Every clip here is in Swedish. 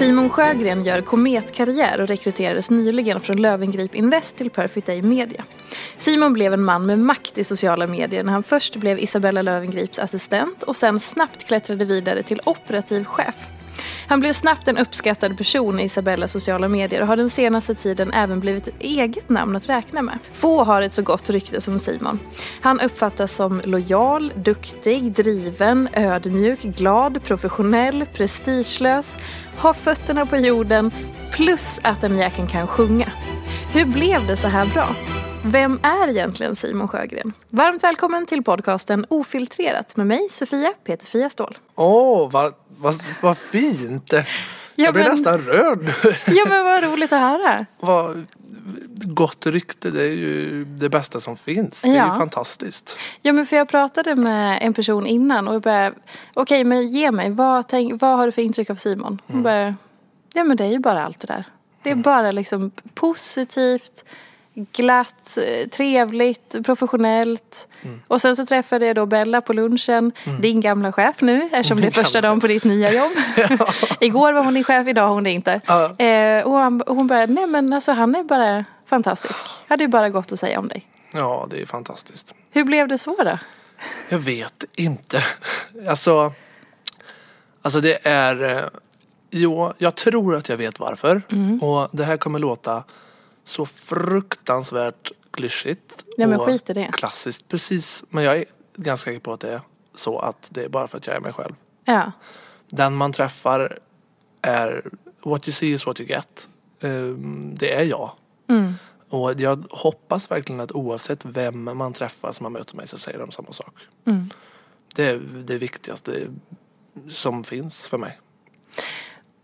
Simon Sjögren gör kometkarriär och rekryterades nyligen från Lövengrip Invest till Perfect Day Media. Simon blev en man med makt i sociala medier när han först blev Isabella Lövengrips assistent och sen snabbt klättrade vidare till operativ chef. Han blev snabbt en uppskattad person i Isabellas sociala medier och har den senaste tiden även blivit ett eget namn att räkna med. Få har ett så gott rykte som Simon. Han uppfattas som lojal, duktig, driven, ödmjuk, glad, professionell, prestigelös, har fötterna på jorden plus att den jäkeln kan sjunga. Hur blev det så här bra? Vem är egentligen Simon Sjögren? Varmt välkommen till podcasten Ofiltrerat med mig, Sofia Peterfia Ståhl. Åh, oh, vad, vad, vad fint! Jag blir men- nästan rörd. Ja men vad roligt att höra. vad gott rykte, det är ju det bästa som finns. Det är Ja. ju fantastiskt. Ja men för jag pratade med en person innan och jag bara, okej men ge mig, vad, tänk, vad har du för intryck av Simon? Hon bara, ja men det är ju bara allt det där. Det är bara liksom positivt, glatt, eh, trevligt, professionellt. Och sen så träffade jag då Bella på lunchen, din gamla chef nu eftersom det är första dagen på ditt nya jobb. Igår var hon din chef, idag är hon det inte. Ja. Eh, och och hon bara, nej men alltså han är bara fantastisk. Jag hade ju bara gott att säga om dig. Ja, det är fantastiskt. Hur blev det så då? Jag vet inte. Alltså, alltså det är... eh, Jo, jag tror att jag vet varför. Mm. Och det här kommer låta så fruktansvärt klyschigt. Ja, men och skit i det. Klassiskt, precis. Men jag är ganska säker på att det är så att det är bara för att jag är mig själv. Ja. Den man träffar är what you see is what you get. Ehm, Det är jag. Mm. Och jag hoppas verkligen att oavsett vem man träffar som man möter mig så säger de samma sak. Mm. Det är det viktigaste som finns för mig.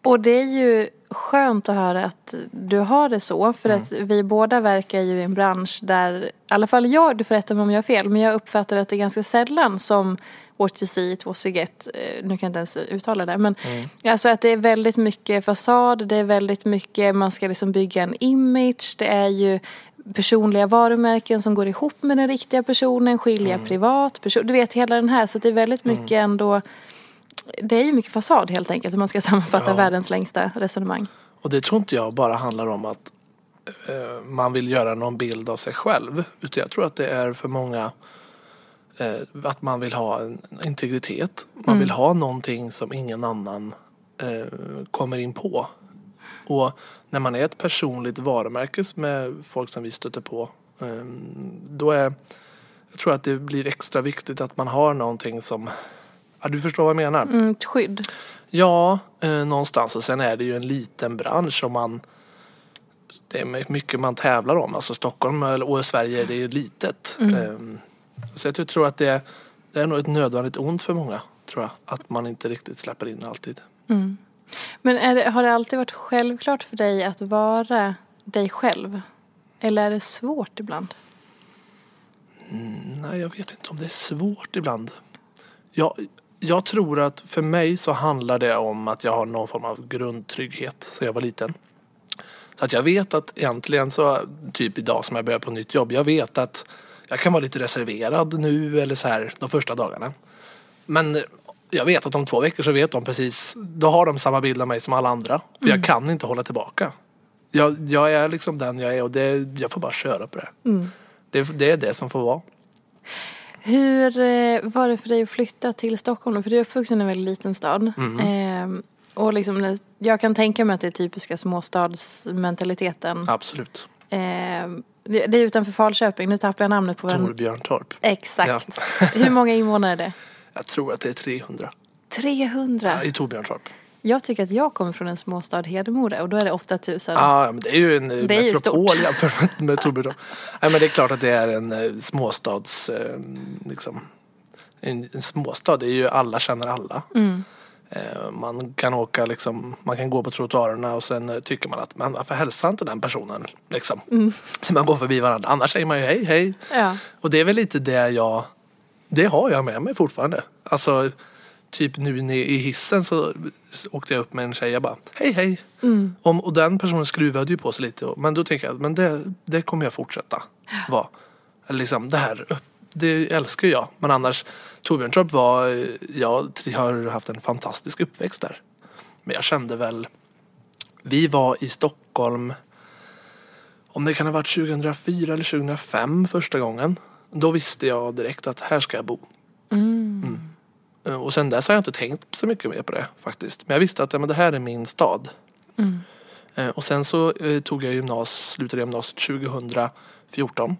Och det är ju skönt att höra att du har det så. För att vi båda verkar ju i en bransch där, i alla fall jag, du får rätta mig om jag har fel, men jag uppfattar att det är ganska sällan som what you see it was you get, nu kan jag inte ens uttala det, men alltså att det är väldigt mycket fasad, det är väldigt mycket, man ska liksom bygga en image, det är ju personliga varumärken som går ihop med den riktiga personen, skilja privat, person, du vet hela den här, så det är väldigt mycket ändå det är ju mycket fasad helt enkelt om man ska sammanfatta Ja. världens längsta resonemang. Och det tror inte jag bara handlar om att eh, man vill göra någon bild av sig själv. Utan jag tror att det är för många eh, att man vill ha en integritet. Man vill ha någonting som ingen annan eh, kommer in på. Och när man är ett personligt varumärke med folk som vi stöter på eh, då är jag tror att det blir extra viktigt att man har någonting som Ja, du förstår vad jag menar? Mm, ett skydd. Ja, eh, någonstans. Och sen är det ju en liten bransch som man... Det är mycket man tävlar om. Alltså Stockholm och Sverige, det är ju litet. Mm. Ehm, så jag tror att det, det är nog ett nödvändigt ont för många. tror jag. Att man inte riktigt släpper in alltid. Men är det, har det alltid varit självklart för dig att vara dig själv? Eller är det svårt ibland? Nej, jag vet inte om det är svårt ibland. Jag, jag tror att för mig så handlar det om att jag har någon form av grundtrygghet sedan jag var liten. Så att jag vet att egentligen så, typ idag som jag börjar på nytt jobb, jag vet att jag kan vara lite reserverad nu eller så här de första dagarna. Men jag vet att om två veckor så vet de precis, då har de samma bild av mig som alla andra. För jag kan inte hålla tillbaka. Jag, jag är liksom den jag är och det, jag får bara köra på det. det. Det är det som får vara. Hur eh, var det för dig att flytta till Stockholm? För du är uppvuxen i en väldigt liten stad. Mm. Ehm, och liksom, när- jag kan tänka mig att det är typiska småstadsmentaliteten. Absolut. Ehm, det är utanför Falköping, nu tappar jag namnet på den. Torbjörntorp. Exakt. Hur många invånare är det? Jag tror att det är 300 300. i Torbjörntorp. Jag tycker att jag kommer från en småstad, Hedemora, och då är det 8000. Ja, men det är ju en eh, Det metropol jämfört med, Torbjörntorp. Nej, men det är klart att det är en eh, småstads... Eh, liksom, en, en småstad, det är ju alla känner alla. Mm. Man kan åka liksom, man kan gå på trottoarerna och sen tycker man att men varför hälsar inte den personen? Liksom. Så man går förbi varandra. Annars säger man ju hej hej. Ja. Och det är väl lite det jag, det har jag med mig fortfarande. Alltså typ nu i hissen så åkte jag upp med en tjej jag bara hej hej. Om, och den personen skruvade ju på sig lite men då tänker jag men det, det kommer jag fortsätta vara. Liksom det här det älskar jag. Men annars Torbjörntorp var, eh, jag har haft en fantastisk uppväxt där. Men jag kände väl, vi var i Stockholm om det kan ha varit 2004 eller 2005 första gången. Då visste jag direkt att här ska jag bo. Mm. Eh, Och sen dess har jag inte tänkt så mycket mer på det faktiskt. Men jag visste att ja, men det här är min stad. Eh, Och sen så eh, tog jag gymnas, slutade gymnasiet 2014.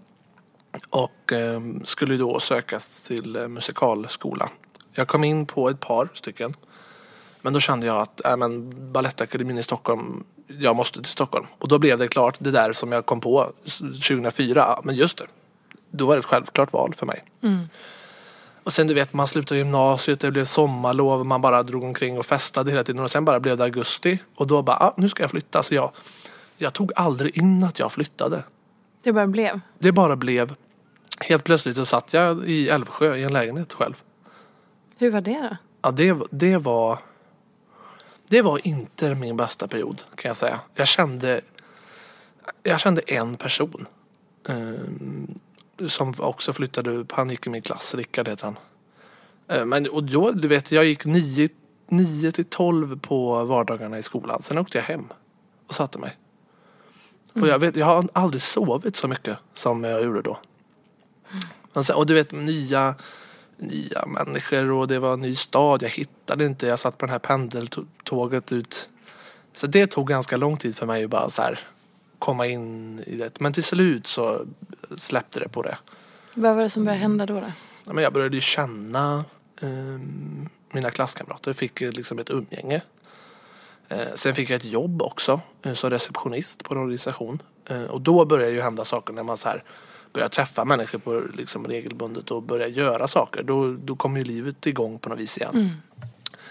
Och eh, skulle då sökas till eh, musikalskola. Jag kom in på ett par stycken. Men då kände jag att äh, men, Balettakademin i Stockholm, jag måste till Stockholm. Och då blev det klart det där som jag kom på s- 2004. Ja, Men just det, då var det ett självklart val för mig. Och sen du vet, man slutade gymnasiet, det blev sommarlov, man bara drog omkring och festade hela tiden. Och sen bara blev det augusti. Och då bara, ah, nu ska jag flytta. Så jag, jag tog aldrig in att jag flyttade. Det bara blev. Det bara blev, helt plötsligt så satt jag i Älvsjö i en lägenhet själv. Hur var det då? Ja, det, det var Det var inte min bästa period kan jag säga. Jag kände Jag kände en person eh, Som också flyttade, han gick i min klass, Rickard heter han. Eh, men och då, du vet, jag gick 9, 9 till 12 på vardagarna i skolan. Sen åkte jag hem och satte mig. Och jag, vet, jag har aldrig sovit så mycket som jag gjorde då. Men sen- Och du vet nya, nya människor och det var en ny stad. Jag hittade inte. Jag satt på det här pendeltåget ut. Så det tog ganska lång tid för mig att bara så här komma in i det. Men till slut så släppte det på det. Vad var det som började hända då? då? Men jag började ju känna ehm, mina klasskamrater. Fick eh, liksom ett umgänge. Eh, sen fick jag ett jobb också eh, som receptionist på en organisation. Eh, och då började ju hända saker när man så här börjar träffa människor på liksom regelbundet och börjar göra saker. Då, då kommer ju livet igång på något vis igen.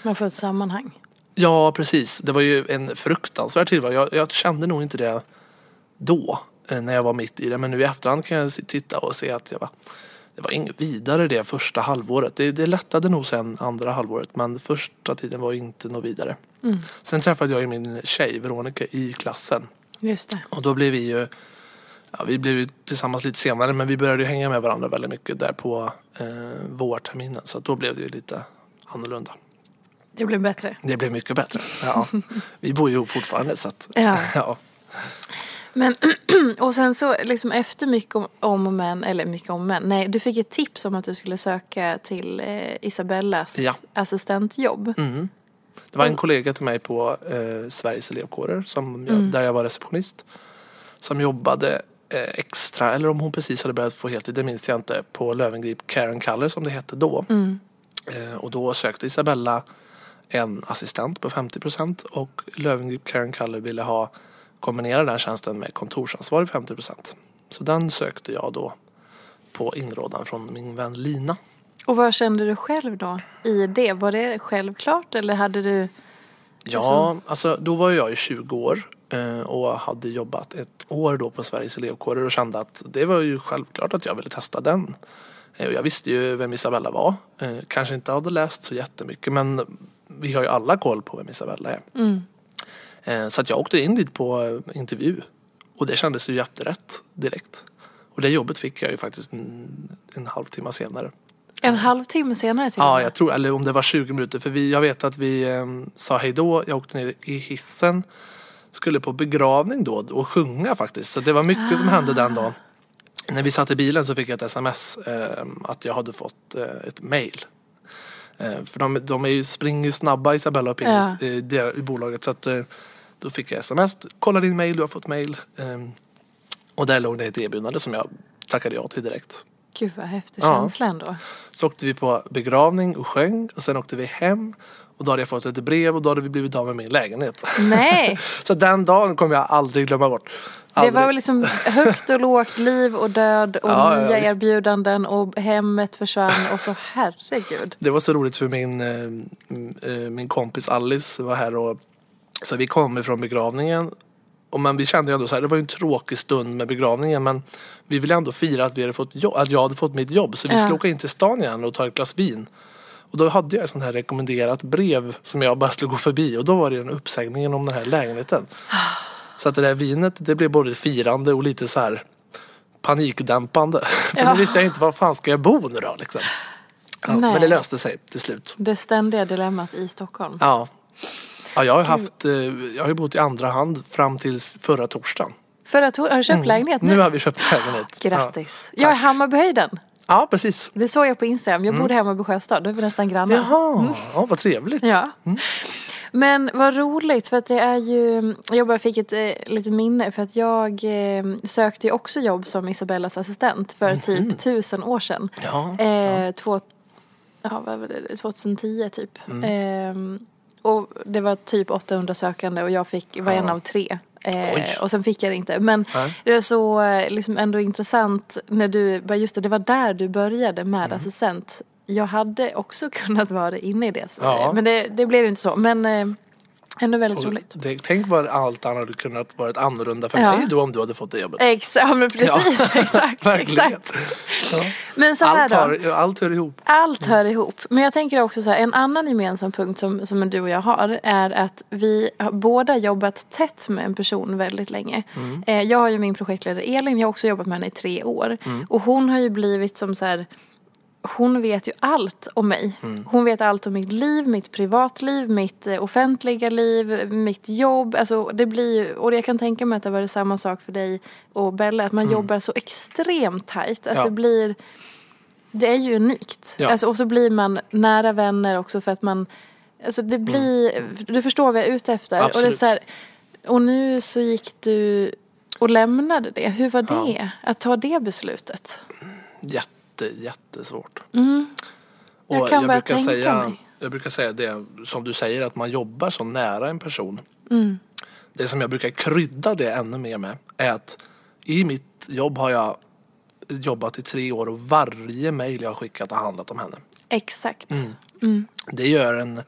Man får ett sammanhang. Ja, precis. Det var ju en fruktansvärd tillvaro. Jag, jag kände nog inte det då, eh, när jag var mitt i det. Men nu i efterhand kan jag titta och se att jag var, det var inget vidare det första halvåret. Det, det lättade nog sen andra halvåret, men första tiden var inte något vidare. Sen träffade jag ju min tjej, Veronica, i klassen. Just det. Och då blev vi ju Ja, vi blev ju tillsammans lite senare men vi började ju hänga med varandra väldigt mycket där på eh, vårterminen. Så då blev det ju lite annorlunda. Det blev bättre. Det blev mycket bättre. Ja. Vi bor ju ihop fortfarande så att, Ja. ja. Men, och sen så liksom efter mycket om, om och men, eller mycket om men, nej du fick ett tips om att du skulle söka till eh, Isabellas Ja. assistentjobb. Mm. Det var en kollega till mig på eh, Sveriges elevkårer som jag, där jag var receptionist. Som jobbade eh, extra, eller om hon precis hade börjat få heltid, det minns jag inte, på Lövengrip Karen Color som det hette då. Eh, och då sökte Isabella en assistent på 50 procent och Lövengrip Karen Color ville ha kombinera den tjänsten med kontorsansvarig 50 procent. Så den sökte jag då på inrådan från min vän Lina. Och vad kände du själv då i det? Var det självklart eller hade du... Ja, alltså då var jag ju 20 år eh, och hade jobbat ett år då på Sveriges elevkårer och kände att det var ju självklart att jag ville testa den. Eh, Jag visste ju vem Isabella var. Eh, Kanske inte hade läst så jättemycket men vi har ju alla koll på vem Isabella är. Eh, Så att jag åkte in dit på eh, intervju och det kändes ju jätterätt direkt. Och det jobbet fick jag ju faktiskt en, en halvtimme senare. En halvtimme senare till Ja, jag tror, eller om det var 20 minuter. För vi, jag vet att vi eh, sa hej då. Jag åkte ner i hissen. Skulle på begravning då och sjunga faktiskt. Så det var mycket som hände den dagen. När vi satt i bilen så fick jag ett sms eh, att jag hade fått eh, ett mail. Eh, för de, de är ju, springer ju snabba Isabella och Pingis Ja. i, i bolaget. Så att, eh, då fick jag sms. Kolla din mail, du har fått mail. Eh, och där låg det ett erbjudande som jag tackade ja till direkt. Gud vad häftig Ja. känsla ändå. Så åkte vi på begravning och sjöng och sen åkte vi hem. Och då hade jag fått ett brev och då hade vi blivit av med min lägenhet. Nej, Så den dagen kommer jag aldrig glömma bort. det Aldrig. var väl liksom högt och lågt, liv och död och Ja, ja, nya visst. erbjudanden och hemmet försvann och så herregud. Det var så roligt för min, eh, eh, min kompis Alice var här och så vi kom ifrån begravningen. Och men vi kände ju ändå så här, det var ju en tråkig stund med begravningen men vi ville ändå fira att, vi hade fått jobb, att jag hade fått mitt jobb. Så vi Ja. skulle åka in till stan igen och ta ett glas vin. Och då hade jag ett sånt här rekommenderat brev som jag bara skulle gå förbi och då var det en uppsägningen om den här lägenheten. Så att det där vinet det blev både firande och lite så här panikdämpande. För Ja. nu visste jag inte var fan ska jag bo nu då liksom. Ja, men det löste sig till slut. Det ständiga dilemmat i Stockholm. Ja. Ja jag har haft, eh, jag har ju bott i andra hand fram till förra torsdagen. För att, har du köpt lägenhet nu? Mm. Nu har vi köpt lägenhet. Grattis. Ja, jag är tack. Hammarbyhöjden. Ja, precis. Det såg jag på Instagram. Jag bor i Hammarby sjöstad. Då är vi nästan grannar. Jaha, ja, vad trevligt. Ja. Men vad roligt för att det är ju, jag bara fick ett eh, litet minne för att jag eh, sökte ju också jobb som Isabellas assistent för typ tusen år sedan. Ja, Eh, två, ja, vad var det, 2010 typ. Eh, och det var typ 800 sökande och jag fick, var en av tre. Eh, och sen fick jag det inte. Men Nej. det var så eh, liksom ändå intressant när du, bara just det, det var där du började med Mm. assistent. Jag hade också kunnat vara inne i det. Så, Ja. Men det, det blev ju inte så. Men eh, ändå väldigt Och roligt. Det, tänk vad allt annat hade kunnat varit annorlunda för Ja. mig då om du hade fått det jobbet. Exakt, ja, men precis. exakt, Verkligen. exakt. Ja. Men så här Allt, då. har, allt hör ihop. Allt hör ihop. Men jag tänker också så här, en annan gemensam punkt som, som du och jag har är att vi har båda jobbat tätt med en person väldigt länge. Eh, jag har ju min projektledare Elin, jag har också jobbat med henne i tre år. Och hon har ju blivit som så här, hon vet ju allt om mig. Hon vet allt om mitt liv, mitt privatliv, mitt eh, offentliga liv, mitt jobb. Alltså, det blir, och jag kan tänka mig att det var det samma sak för dig och Bella. Att man jobbar så extremt tajt. Att Ja. det blir det är ju unikt. Ja. Alltså, och så blir man nära vänner också för att man, alltså det blir, du förstår vad jag är ute efter. Och, det är Absolut. så här, och nu så gick du och lämnade det. Hur var det? Att ta det beslutet? Jätte, jättesvårt. Jag Och kan jag bara brukar tänka säga, mig. Jag brukar säga det som du säger att man jobbar så nära en person. Det som jag brukar krydda det ännu mer med är att i mitt jobb har jag jobbat i tre år och varje mejl jag har skickat har handlat om henne. Exakt. Det gör en,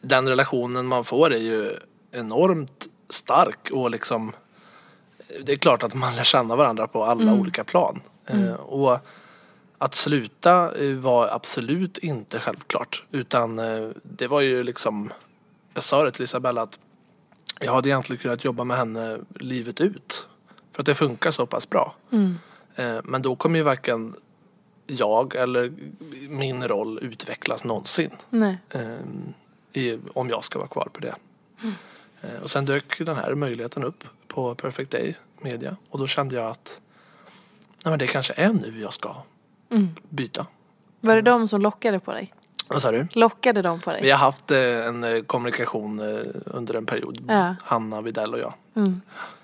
den relationen man får är ju enormt stark och liksom det är klart att man lär känna varandra på alla olika plan. Eh, och att sluta eh, var absolut inte självklart utan eh, det var ju liksom jag sa det till Isabella att jag hade egentligen kunnat jobba med henne livet ut. För att det funkar så pass bra. Eh, Men då kommer ju varken jag eller min roll utvecklas någonsin. I, om jag ska vara kvar på det. Eh, och sen dök den här möjligheten upp på Perfect Day Media och då kände jag att nej, men det kanske är nu jag ska byta. Var det de som lockade på dig? Vad sa du? Lockade de på dig? Vi har haft eh, en eh, kommunikation eh, under en period, Ja. Hanna Videll och jag.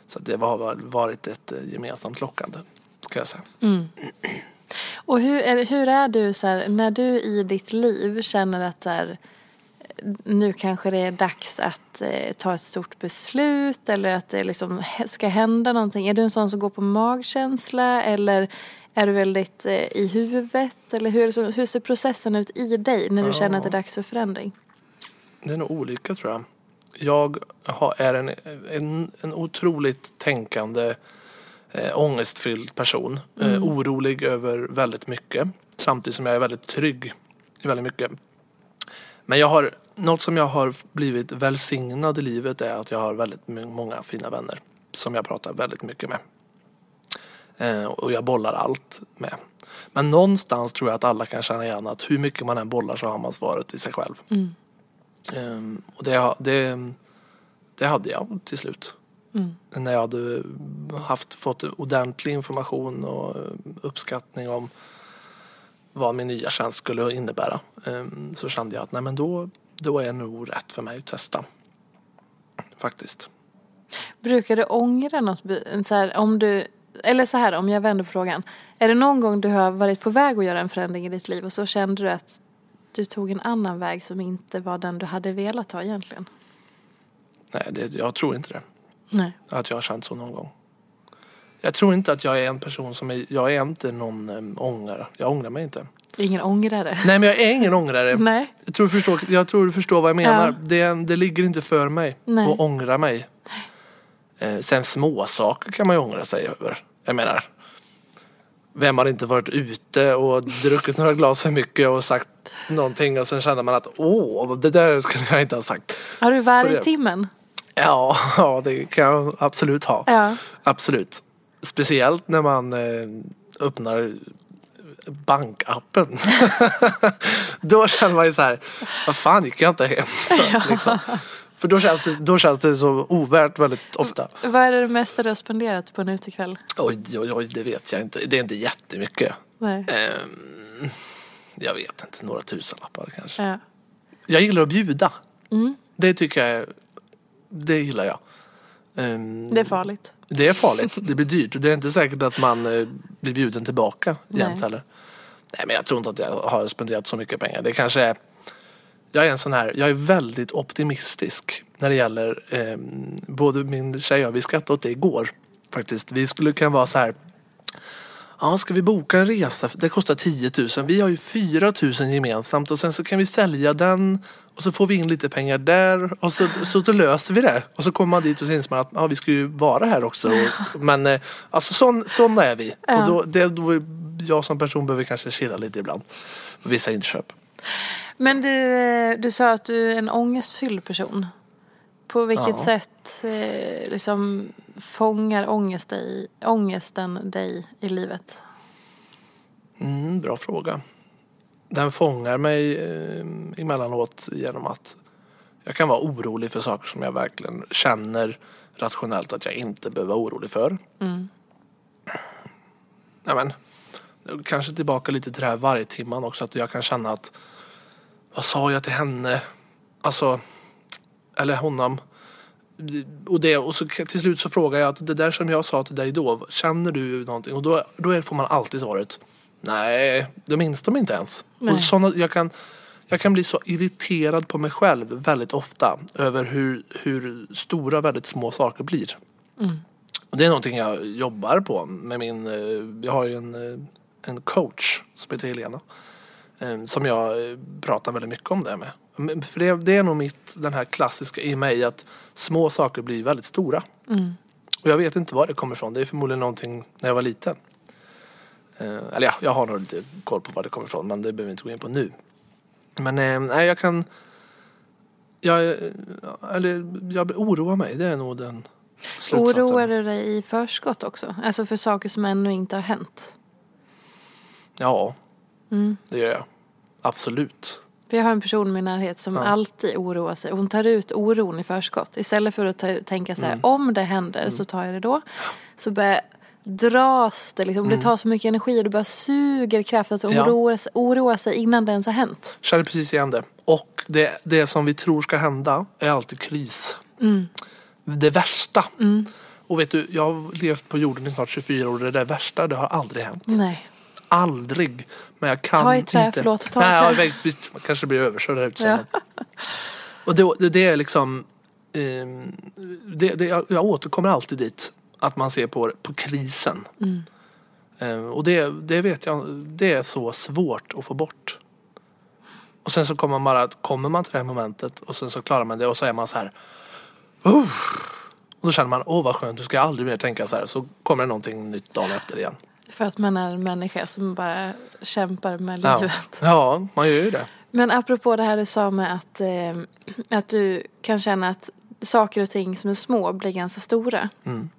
Så att det har varit ett gemensamt lockande, ska jag säga. Och hur är, hur är du så här, när du i ditt liv känner att så här, nu kanske det är dags att eh, ta ett stort beslut eller att det liksom ska hända någonting. Är du en sån som går på magkänsla eller Är du väldigt eh, i huvudet eller hur, hur ser processen ut i dig när du känner att det är dags för förändring? Det är nog olika tror jag. Jag har, är en, en, en otroligt tänkande eh, ångestfylld person. Eh, orolig över väldigt mycket. Samtidigt som jag är väldigt trygg i väldigt mycket. Men jag har, något som jag har blivit välsignad i livet är att jag har väldigt många fina vänner. Som jag pratar väldigt mycket med. Eh, och jag bollar allt med. Men någonstans tror jag att alla kan känna igen att hur mycket man än bollar så har man svaret i sig själv. Um, och det, det, det hade jag till slut. Mm. När jag hade haft, fått ordentlig information och uppskattning om vad min nya tjänst skulle innebära. Um, så kände jag att nej men då, då är det nog rätt för mig att testa. Faktiskt. Brukar du ångra något? Så här, om du, eller så här, om jag vänder på frågan. Är det någon gång du har varit på väg att göra en förändring i ditt liv och så kände du att du tog en annan väg som inte var den du hade velat ta egentligen? Nej, det, jag tror inte det. Nej. Att jag har känt så någon gång. Jag tror inte att jag är en person som är, jag är inte någon um, ångrare. Jag ångrar mig inte. Ingen ångrare? Nej men jag är ingen ångrare. Nej. Jag tror du förstår, jag tror du förstår vad jag menar. Ja. Det, det ligger inte för mig Nej. att ångra mig. Eh, sen små saker kan man ju ångra sig över. Jag menar, vem har inte varit ute och druckit några glas för mycket och sagt någonting och sen känner man att åh, det där skulle jag inte ha sagt. Har du varg i Börja- timmen? Ja, ja, det kan jag absolut ha. Ja. Absolut. Speciellt när man eh, öppnar bankappen. då känner man ju så här, vad fan gick jag inte hem? Så, liksom. För då känns, det, då känns det så ovärt väldigt ofta. Vad är det mesta du har spenderat på en utekväll? Oj, oj, oj, det vet jag inte. Det är inte jättemycket. Nej. Ehm, jag vet inte, några tusenlappar kanske. Ja. Jag gillar att bjuda. Mm. Det tycker jag, det gillar jag. Ehm, Det är farligt. Det är farligt. Det blir dyrt. Och det är inte säkert att man eh, blir bjuden tillbaka jämt heller. Nej men jag tror inte att jag har spenderat så mycket pengar. Det kanske är... Jag är en sån här, jag är väldigt optimistisk när det gäller eh, både min tjej och vi skrattade åt det igår faktiskt. Vi skulle kunna vara så här Ja, ska vi boka en resa? Det kostar 10 000. Vi har ju 4 000 gemensamt och sen så kan vi sälja den och så får vi in lite pengar där och så, så, så löser vi det. Och så kommer man dit och så inser man att ja, vi ska ju vara här också. Och, men eh, alltså sån, såna är vi. Ja. Och då, det, då, jag som person behöver kanske chilla lite ibland. Vissa inköp. Men du, eh, du sa att du är en ångestfylld person. På vilket Ja. sätt eh, liksom fångar ångest dig, ångesten dig i livet? Mm, bra fråga. Den fångar mig eh, emellanåt genom att jag kan vara orolig för saker som jag verkligen känner rationellt att jag inte behöver vara orolig för. Mm. Ja, men, kanske tillbaka lite till det här varje timman också. Att jag kan känna att vad sa jag till henne? Alltså, eller honom. Och, det, och så till slut så frågar jag att det där som jag sa till dig då, känner du någonting? Och då, då får man alltid svaret Nej, det minns de inte ens. Nej. Och såna, jag, kan, jag kan bli så irriterad på mig själv väldigt ofta över hur, hur stora väldigt små saker blir. Och det är någonting jag jobbar på med min, eh, jag har ju en, eh, en coach som heter Helena. Eh, Som jag eh, pratar väldigt mycket om det med. För det, det är nog mitt, den här klassiska i mig att små saker blir väldigt stora. Och jag vet inte var det kommer ifrån. Det är förmodligen någonting när jag var liten. Eh, Eller ja, jag har nog lite koll på var det kommer ifrån men det behöver vi inte gå in på nu. Men eh, nej, jag kan... Jag, eh, eller, jag oroar mig, det är nog den slutsatsen. Oroar du dig i förskott också? Alltså för saker som ännu inte har hänt? Ja, Mm. det gör jag. Absolut. Jag har en person i min närhet som Ja. alltid oroar sig. Hon tar ut oron i förskott. Istället för att ta, tänka så här, Mm. om det händer så tar jag det då. Så börjar dras det liksom. Det tar så mycket energi och det bara suger kraft att Mm. Ja. oroa, sig- oroa sig innan det ens har hänt. Känner precis igen det. Och det, det som vi tror ska hända är alltid kris. Det värsta. Och vet du, jag har levt på jorden i snart 24 år och det där värsta, det har aldrig hänt. Nej. Aldrig. Men jag kan Ta i trä, inte. förlåt, ta i Nej, trä. Ja, visst, man kanske blir överkörd där ute Ja. Och det, det, det är liksom, ehm, det, det, jag, jag återkommer alltid dit. Att man ser på, på krisen. Mm. Eh, och det, det vet jag, det är så svårt att få bort. Och sen så kommer man bara, kommer man till det här momentet och sen så klarar man det och så är man så här. "Oh." Och då känner man, åh vad skönt, nu ska jag aldrig mer tänka så här. Så kommer det någonting nytt dagen efter igen. För att man är en människa som bara kämpar med Ja, livet. ja man gör ju det. Men apropå det här du sa med att, eh, att du kan känna att saker och ting som är små blir ganska stora. Mm.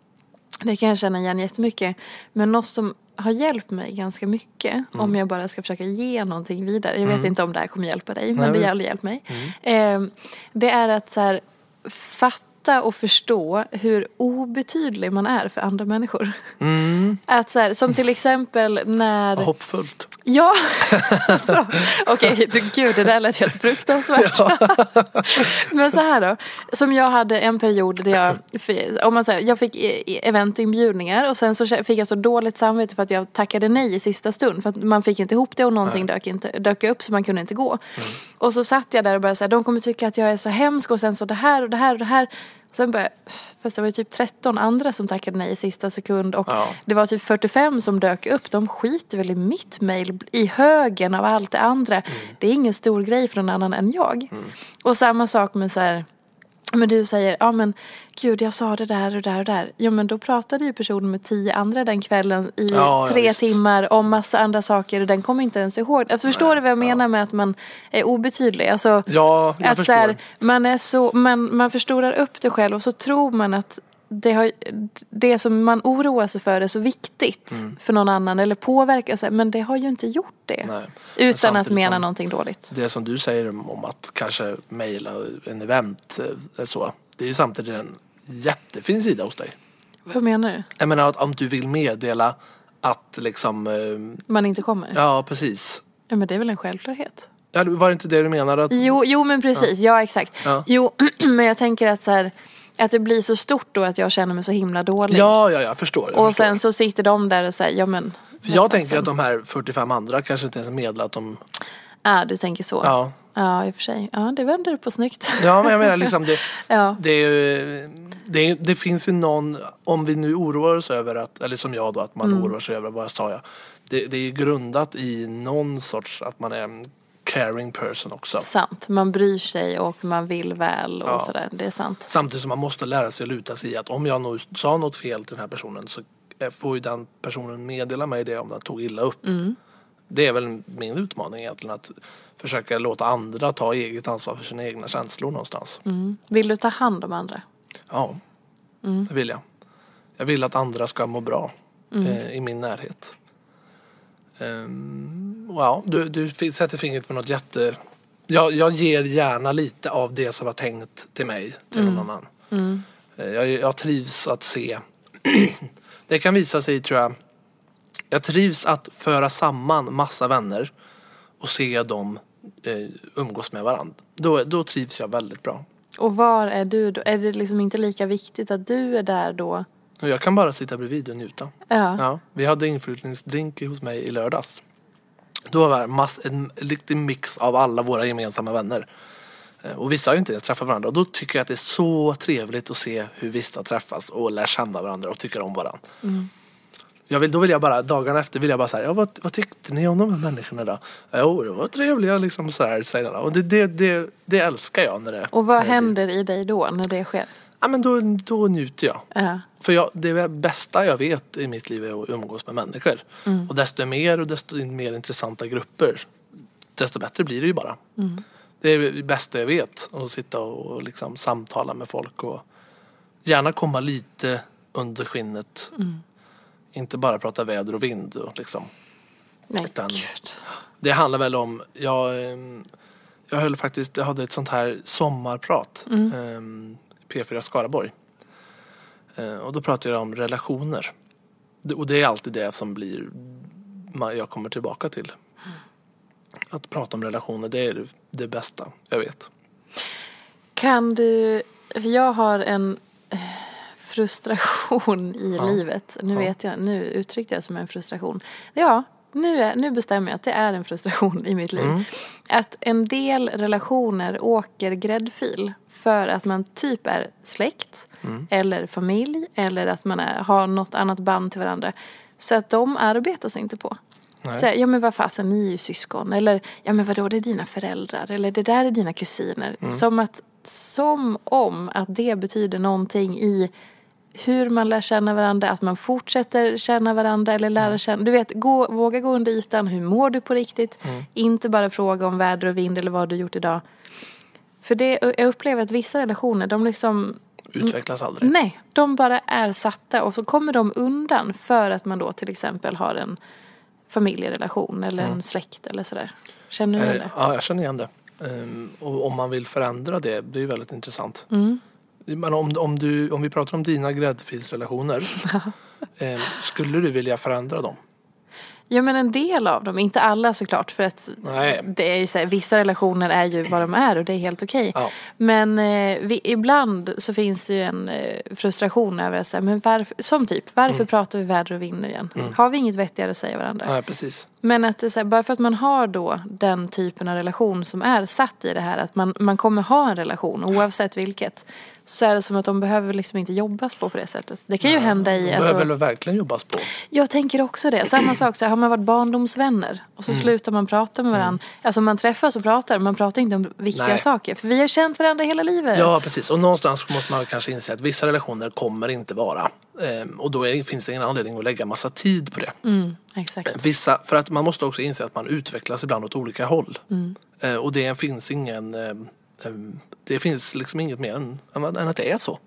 Det kan jag känna igen jättemycket. Men något som har hjälpt mig ganska mycket Mm. om jag bara ska försöka ge någonting vidare. Jag vet inte om det här kommer hjälpa dig men Nej, det har hjälpt mig. Mm. Eh, det är att så här, fatta och förstå hur obetydlig man är för andra människor. Mm. Att så här, som till exempel när... Hoppfullt. Ja, alltså, okej, du gud det där lät helt fruktansvärt. Men så här då, som jag hade en period där jag, om man säger, jag fick e- e- eventinbjudningar och sen så fick jag så dåligt samvete för att jag tackade nej i sista stund för att man fick inte ihop det och någonting dök, inte, dök upp så man kunde inte gå. Och så satt jag där och började säga, de kommer tycka att jag är så hemsk och sen så det här och det här och det här. Sen började, fast det var ju typ 13 andra som tackade nej i sista sekund och Ja. det var typ 45 som dök upp. De skiter väl i mitt mail i högen av allt det andra. Det är ingen stor grej för någon annan än jag. Och samma sak med så här men du säger, ja men gud jag sa det där och där och där. Ja men då pratade ju personen med tio andra den kvällen i Ja, ja, tre visst. timmar om massa andra saker och den kommer inte ens ihåg. Jag förstår du vad jag menar med att man är obetydlig? Alltså, Ja, jag att så förstår. här, man, är så, man, man förstorar upp det själv och så tror man att det, har, det som man oroar sig för är så viktigt Mm. för någon annan eller påverkar sig. Men det har ju inte gjort det. Nej. Utan att mena som- någonting dåligt. Det som du säger om att kanske mejla en event eh, så. Det är ju samtidigt en jättefin sida hos dig. Vad menar du? Jag menar att om du vill meddela att liksom, eh, Man inte kommer? ja precis. Ja, men det är väl en självklart. Ja, var det inte det du menade? Att, Jo, jo men precis, ja, exakt. Ja. Jo, men jag tänker att så här, att det blir så stort då att jag känner mig så himla dålig. ja, ja, jag förstår. Jag och förstår. sen så sitter de där och säger, ja men. För jag tänker fasen. att de här 45 andra kanske inte ens meddelar att de, Ah, du tänker så. ja. Ja, i och för sig. Ja, det vänder du på snyggt. Ja, men jag menar liksom det, ja. det, är det, det finns ju någon, om vi nu oroar oss över att, eller som jag då, att man Mm. oroar sig över, vad sa jag? Det, det är grundat i någon sorts, att man är caring person också. Sant. Man bryr sig och man vill väl och Ja. sådär. Det är sant. Samtidigt som man måste lära sig att luta sig i att om jag nog sa något fel till den här personen så eh, får ju den personen meddela mig det om den tog illa upp. Mm. Det är väl min utmaning egentligen att försöka låta andra ta eget ansvar för sina egna känslor någonstans. Mm. Vill du ta hand om andra? Ja, Mm. det vill jag. Jag vill att andra ska må bra Mm. eh, i min närhet. Ehm, och ja, du, du sätter fingret på något jätte... Jag, jag ger gärna lite av det som var tänkt till mig till Mm. någon annan. Eh, Jag, jag trivs att se... det kan visa sig, tror jag... Jag trivs att föra samman massa vänner och se dem eh, umgås med varandra. Då, då trivs jag väldigt bra. Och var är du då? Är det liksom inte lika viktigt att du är där då? Och jag kan bara sitta bredvid och njuta. Ja. Ja, vi hade inflyttningsdrink hos mig i lördags. Då var det mass, en riktig mix av alla våra gemensamma vänner. Eh, Och vissa har ju inte ens träffat varandra och då tycker jag att det är så trevligt att se hur vissa träffas och lär känna varandra och tycker om varandra. Jag vill, då vill jag bara, dagarna efter vill jag bara säga, ja, vad, vad tyckte ni om de här människorna då? Jo, det var trevliga liksom sådär. sådär. Och det, det, det, det älskar jag när det Och vad händer i dig då när det sker? Ja men då, då njuter jag. Ja. För jag, det bästa jag vet i mitt liv är att umgås med människor. Och desto mer och desto mer intressanta grupper, desto bättre blir det ju bara. Det är det bästa jag vet, att sitta och liksom samtala med folk och gärna komma lite under skinnet. Inte bara prata väder och vind. Och liksom. Nej, Utan- gud. Det handlar väl om, jag, ehm, jag höll faktiskt, jag hade ett sånt här sommarprat, ehm, P4 Skaraborg. Eh, Och då pratade jag om relationer. Och det är alltid det som blir, jag kommer tillbaka till. Att prata om relationer, det är det- det bästa jag vet. Kan du, för jag har en eh, frustration i Ja. livet. Nu Ja. vet jag, nu uttryckte jag det som en frustration. Ja, nu, är, nu bestämmer jag att det är en frustration i mitt liv. Mm. Att en del relationer åker gräddfil för att man typ är släkt Mm. eller familj eller att man är, har något annat band till varandra. Så att de arbetas inte på. Så ja men vad fasen, ni är ju syskon. Eller ja men vadå, det är dina föräldrar. Eller det där är dina kusiner. Som, att, som om att det betyder någonting i hur man lär känna varandra, att man fortsätter känna varandra eller lära känna. Du vet, gå, våga gå under ytan. Hur mår du på riktigt? Inte bara fråga om väder och vind eller vad du gjort idag. För det, jag upplever att vissa relationer, de liksom Utvecklas aldrig. Nej, de bara är satta och så kommer de undan för att man då till exempel har en familjerelation eller en släkt eller sådär. Känner du Är igen det-? Ja, jag känner igen det. Ehm, och om man vill förändra det, det är väldigt intressant. Mm. Men om, om, du, om vi pratar om dina gräddfilsrelationer, ehm, skulle du vilja förändra dem? Ja men en del av dem, inte alla såklart för att Nej. det är ju så här, vissa relationer är ju vad de är och det är helt okej. Ja. Men eh, vi, ibland så finns det ju en eh, frustration över att säga, men varför, som typ, varför Mm. pratar vi väder och vind nu igen? Har vi inget vettigare att säga varandra? Nej, precis. Men att det är så här, bara för att man har då den typen av relation som är satt i det här att man, man kommer ha en relation oavsett vilket. Så är det som att de behöver liksom inte jobbas på på det sättet. Det kan ju hända i... Det Alltså, behöver väl verkligen jobbas på. jag tänker också det. Samma sak, så här, har man varit barndomsvänner och Mm. så slutar man prata med varandra. Alltså man träffas och pratar, man pratar inte om viktiga Nej. saker. För vi har känt varandra hela livet. Ja, precis. Och någonstans måste man kanske inse att vissa relationer kommer inte vara. Ehm, och då är, finns det ingen anledning att lägga massa tid på det. Mm, exakt. Vissa, för att man måste också inse att man utvecklas ibland åt olika håll. Mm. Eh, och det finns ingen eh, eh, Det finns liksom inget mer än, än att- det är så.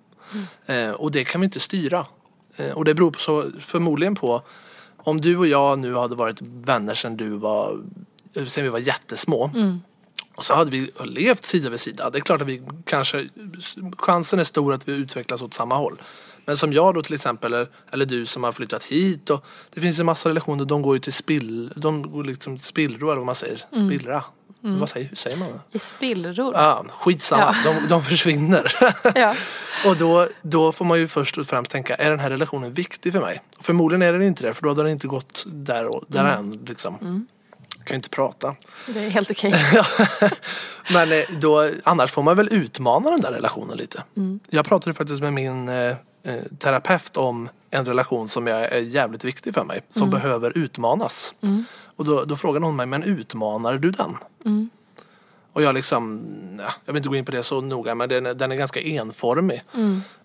Mm. Eh, och det kan vi inte styra. Eh, och det beror på så, förmodligen på om du och jag nu hade varit vänner sedan du var sen vi var jättesmå. Mm. Och så hade vi levt sida vid sida. Det är klart att vi kanske chansen är stor att vi utvecklas åt samma håll. Men som jag då till exempel, eller, eller du som har flyttat hit. Och det finns en massa relationer, de går ju till spill, de går liksom till spillror eller vad man säger. Spillra. Vad säger, hur säger man? I spillror. Ja, skitsamma, Ja. de, de försvinner. Ja. och då, då får man ju först och främst tänka, är den här relationen viktig för mig? Förmodligen är den inte det, för då hade den inte gått där och där än. Liksom. Jag kan ju inte prata. Det är helt okej. Men eh, då, annars får man väl utmana den där relationen lite. Jag pratade faktiskt med min eh, eh, terapeut om en relation som är jävligt viktig för mig. Som behöver utmanas. Och då, då frågade hon mig, men utmanar du den? Och jag liksom, ja, jag vill inte gå in på det så noga men den, är- den är ganska enformig.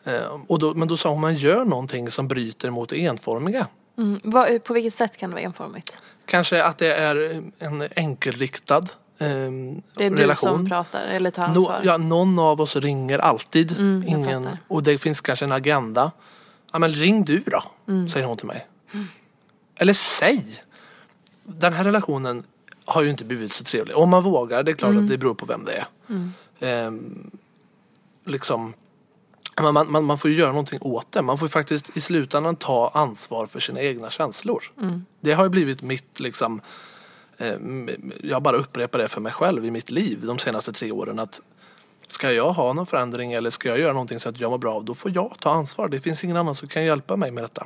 Eh, och då, men då sa hon, man gör någonting som bryter mot det enformiga. Mm. Vad, på vilket sätt kan det vara enformigt? Kanske att det är en enkelriktad eh, Det är relation. du som pratar eller tar ansvar? ja, någon av oss ringer alltid. Mm, Ingen, och det finns kanske en agenda. Ja, men ring du då, Mm. säger hon till mig. Eller säg. Den här relationen har ju inte blivit så trevlig. Om man vågar, det är klart Mm. att det beror på vem det är. Ehm, liksom, man, man, man- får ju göra någonting åt det. Man får ju faktiskt i slutändan ta ansvar för sina egna känslor. Mm. Det har ju blivit mitt liksom eh, jag bara upprepar det för mig själv i mitt liv de senaste tre åren att ska jag ha någon förändring eller ska jag göra någonting så att jag mår bra då får jag ta ansvar. Det finns ingen annan som kan hjälpa mig med detta.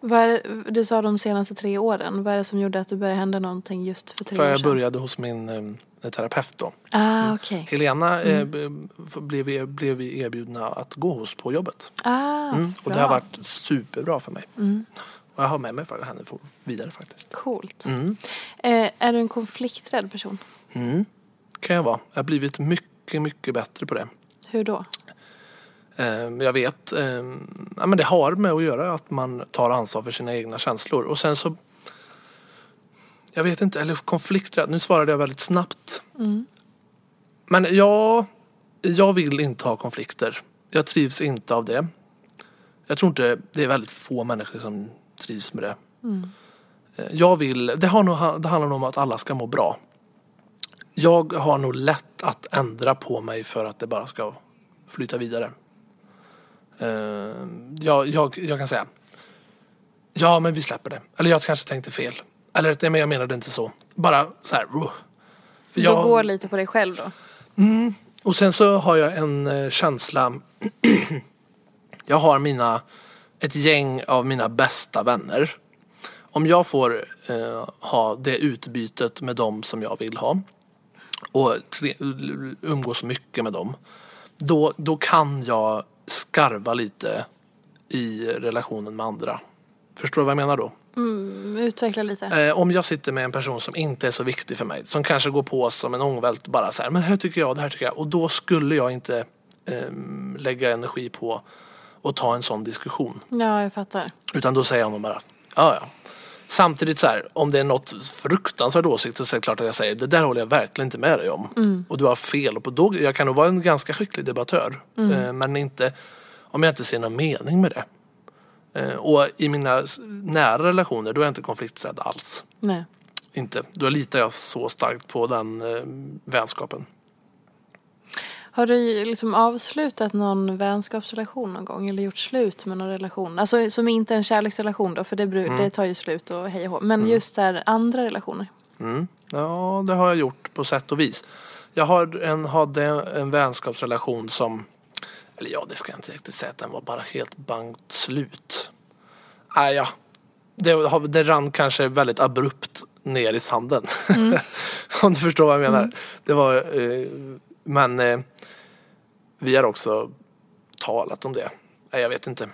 Vad du sa de senaste tre åren. Vad är det som gjorde att det började hända någonting just för tre För år jag sedan? började hos min eh, terapeut då. Ah, okej. Helena eh, Mm. blev, vi, blev vi erbjudna att gå hos på jobbet. Ah, Mm. Och det har varit superbra för mig. Mm. Och jag har med mig för- henne vidare faktiskt. Coolt. Mm. Eh, är du en konflikträdd person? Mm. Kan jag vara. Jag har blivit mycket, mycket bättre på det. Hur då? Eh, Jag vet, eh, ja, men det har med att göra att man tar ansvar för sina egna känslor. Och sen så, jag vet inte, eller konflikträdd, nu svarade jag väldigt snabbt. Mm. Men ja, jag vill inte ha konflikter. Jag trivs inte av det. Jag tror inte, det är väldigt få människor som trivs med det. Mm. Eh, Jag vill, det, har nog, det handlar nog om att alla ska må bra. Jag har nog lätt att ändra på mig för att det bara ska flyta vidare. Eh, jag, jag, jag kan säga, ja men vi släpper det. Eller jag kanske tänkte fel. Eller nej, men jag menade inte så. Bara så här. uh. För Du jag- går lite på dig själv då? Mm. Och sen så har jag en eh, känsla. jag har mina, ett gäng av mina bästa vänner. Om jag får eh, ha det utbytet med dem som jag vill ha och tre, umgås mycket med dem. Då, då kan jag skarva lite i relationen med andra. Förstår du vad jag menar då? Mm, utveckla lite. Eh, om jag sitter med en person som inte är så viktig för mig, som kanske går på som en ångvält bara så här, men här tycker jag, det här tycker jag. Och då skulle jag inte ehm, lägga energi på att ta en sån diskussion. Ja, jag fattar. Utan då säger jag nog bara, ja ja. Samtidigt så här, om det är något fruktansvärt åsikt så är det klart att jag säger, det där håller jag verkligen inte med dig om. Mm. Och du har fel. Och då, jag kan nog vara en ganska skicklig debattör. Mm. Eh, men inte om jag inte ser någon mening med det. Eh, och i mina nära relationer då är jag inte konflikträdd alls. Nej. Inte. Då litar jag så starkt på den eh, vänskapen. Har du liksom avslutat någon vänskapsrelation någon gång? Eller gjort slut med någon relation? Alltså som inte är en kärleksrelation då, för det, Mm. det tar ju slut och hej och hå. Men just där andra relationer. Mm. Ja, det har jag gjort på sätt och vis. Jag har en, hade en vänskapsrelation som, eller ja, det ska jag inte riktigt säga att den var bara helt bangt slut. Nej, ja. Det, det rann kanske väldigt abrupt ner i sanden. Om du förstår vad jag menar. Det var, eh, men eh, vi har också talat om det. Nej, jag vet inte.